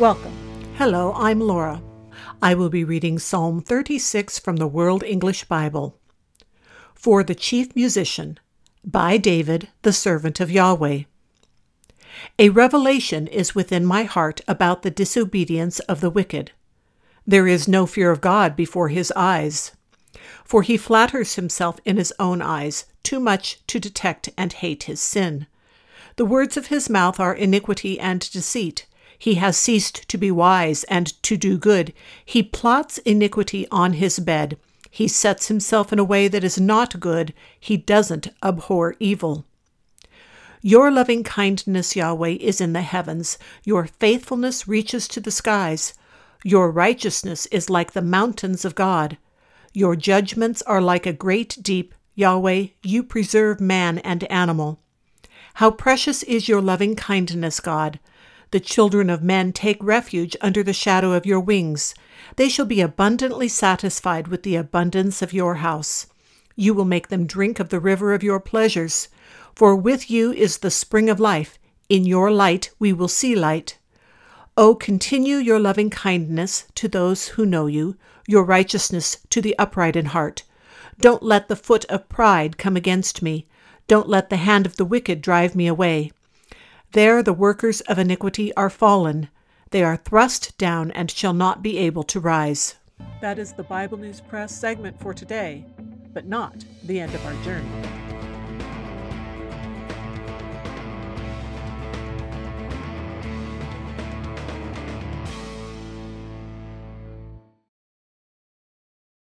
Welcome. Hello, I'm Laura. I will be reading Psalm 36 from the World English Bible. For the Chief Musician, by David, the servant of Yahweh. A revelation is within my heart about the disobedience of the wicked. There is no fear of God before his eyes. For he flatters himself in his own eyes too much to detect and hate his sin. The words of his mouth are iniquity and deceit. He has ceased to be wise and to do good. He plots iniquity on his bed. He sets himself in a way that is not good. He doesn't abhor evil. Your loving kindness, Yahweh, is in the heavens. Your faithfulness reaches to the skies. Your righteousness is like the mountains of God. Your judgments are like a great deep. Yahweh, you preserve man and animal. How precious is your loving kindness, God! The children of men take refuge under the shadow of your wings. They shall be abundantly satisfied with the abundance of your house. You will make them drink of the river of your pleasures. For with you is the spring of life. In your light we will see light. O continue your loving kindness to those who know you, your righteousness to the upright in heart. Don't let the foot of pride come against me. Don't let the hand of the wicked drive me away. There the workers of iniquity are fallen. They are thrust down and shall not be able to rise. That is the Bible News Press segment for today, but not the end of our journey.